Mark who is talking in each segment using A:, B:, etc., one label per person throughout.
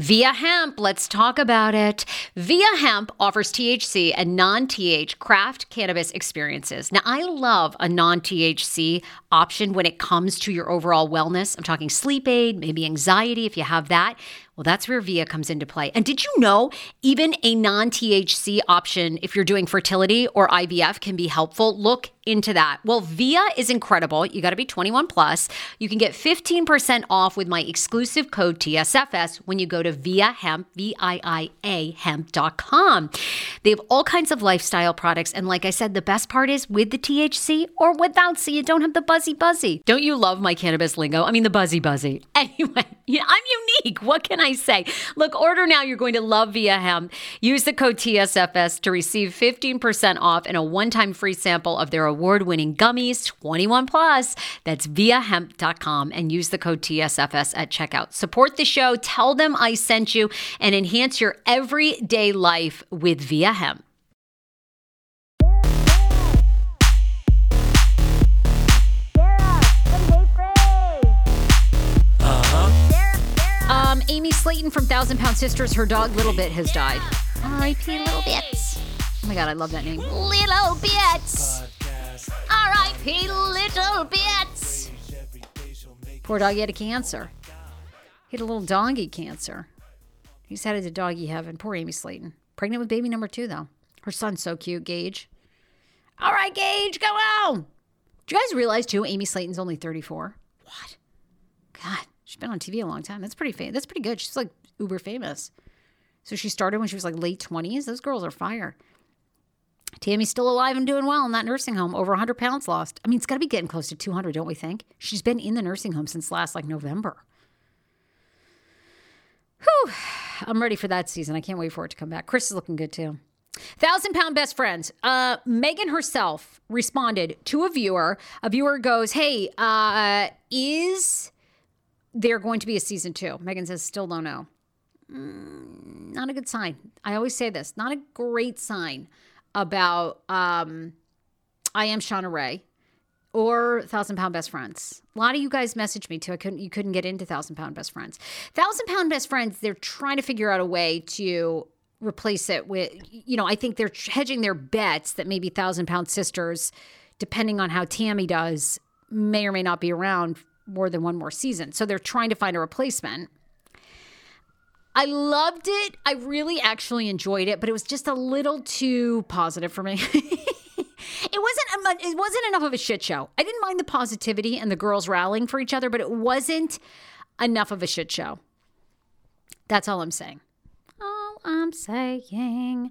A: Viia Hemp, let's talk about it. Viia Hemp offers THC and non TH craft cannabis experiences. Now, I love a non THC option when it comes to your overall wellness. I'm talking sleep aid, maybe anxiety if you have that. Well, that's where Viia comes into play. And did you know even a non THC option, if you're doing fertility or IVF, can be helpful? Look into that. Well, Viia is incredible. You got to be 21 plus. You can get 15% off with my exclusive code TSFS when you go to Viia Hemp, V I I A hemp.com. They have all kinds of lifestyle products. And like I said, the best part is with the THC or without, so you don't have the buzzy buzzy. Don't you love my cannabis lingo? I mean, the buzzy buzzy. Anyway, yeah, I'm unique. What can I say? Look, order now. You're going to love Viia Hemp. Use the code TSFS to receive 15% off and a one time free sample of their award winning gummies, 21 plus. That's viiahemp.com and use the code TSFS at checkout. Support the show, tell them I sent you, and enhance your everyday life with Viia Hemp. Amy Slaton from Thousand Pound Sisters, her dog Little Bit has died. R.I.P. Little Bits. Oh my god, I love that name. Little Bits. R.I.P. Little Bits. Poor doggy had a cancer. He had a little doggy cancer. He's headed to doggy heaven. Poor Amy Slaton. Pregnant with baby number two, though. Her son's so cute, Gage. All right, Gage, go home. Do you guys realize, too, Amy Slaton's only 34? What? God, she's been on TV a long time. That's pretty fa- That's pretty good. She's like uber famous. So she started when she was like late 20s. Those girls are fire. Tammy's still alive and doing well in that nursing home. Over 100 pounds lost. I mean, it's got to be getting close to 200, don't we think? She's been in the nursing home since last like November. Whew. I'm ready for that season. I can't wait for it to come back. Chris is looking good too. Thousand pound best friends. Uh, Megan herself responded to a viewer. A viewer goes, Hey, uh, is there going to be a season two? Megan says, Still don't know. Mm, not a good sign. I always say this, not a great sign about um, I am Shauna Rae or Thousand Pound Best Friends. A lot of you guys messaged me too. I couldn't you couldn't get into Thousand Pound Best Friends. Thousand Pound Best Friends, they're trying to figure out a way to replace it with you know, I think they're hedging their bets that maybe Thousand Pound Sisters, depending on how Tammy does, may or may not be around more than one more season. So they're trying to find a replacement. I loved it. I really actually enjoyed it, but it was just a little too positive for me. it wasn't a, it wasn't enough of a shit show. I didn't mind the positivity and the girls rallying for each other, but it wasn't enough of a shit show. That's all I'm saying. All I'm saying.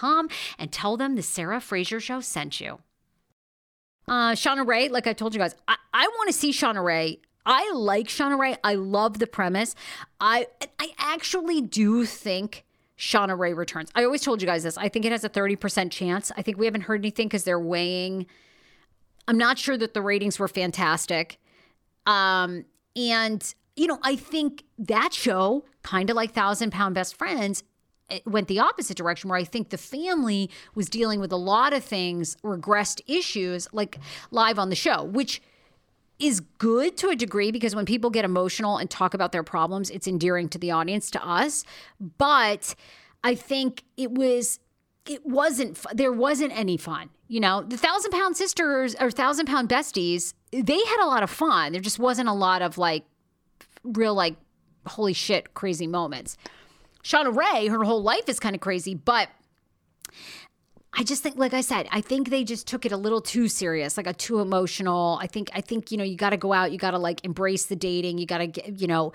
A: and tell them the Sarah Fraser Show sent you. Uh, Shauna Rae, like I told you guys, I, I want to see Shauna Rae. I like Shauna Rae. I love the premise. I I actually do think Shauna Rae returns. I always told you guys this. I think it has a 30% chance. I think we haven't heard anything because they're weighing. I'm not sure that the ratings were fantastic. Um, and, you know, I think that show, kind of like Thousand Pound Best Friends, went the opposite direction where I think the family was dealing with a lot of things, regressed issues, like live on the show, which is good to a degree because when people get emotional and talk about their problems, it's endearing to the audience, to us. But I think it was it wasn't there wasn't any fun you know? The thousand pound sisters or thousand pound besties they had a lot of fun. There just wasn't a lot of like real like holy shit crazy moments shauna Rae, her whole life is kind of crazy but I just think, like I said, I think they just took it a little too serious, like a too emotional. I think, I think you know, you got to go out, you got to like embrace the dating, you got to get, you know,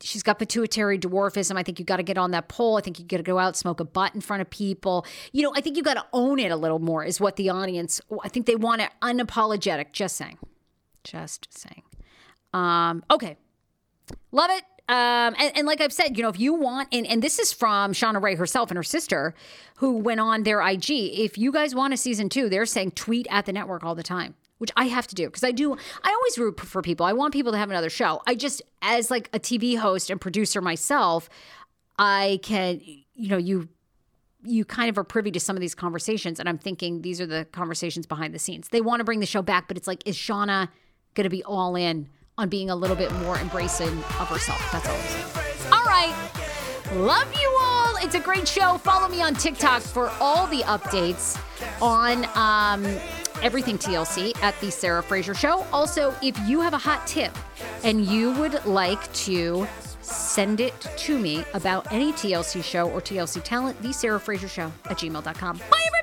A: she's got pituitary dwarfism. I think you got to get on that pole. I think you got to go out, smoke a butt in front of people. You know, I think you got to own it a little more. Is what the audience. I think they want it unapologetic. Just saying, just saying. Um, okay, love it. Um, and, and, like I've said, you know, if you want, and, and this is from Shauna Rae herself and her sister, who went on their IG. If you guys want a season two, they're saying tweet at the network all the time which I have to do because I do. I always root for people. I want people to have another show. I just, as like a TV host and producer myself, I can, you know, you you kind of are privy to some of these conversations, and I'm thinking these are the conversations behind the scenes. They want to bring the show back, but it's like, is Shauna going to be all in on being a little bit more embracing of herself? That's all All right. Love you all. It's a great show. Follow me on TikTok for all the updates on um, everything TLC at The Sarah Fraser Show. Also, if you have a hot tip and you would like to send it to me about any TLC show or TLC talent, The Sarah Fraser Show at gmail.com. Bye, everybody.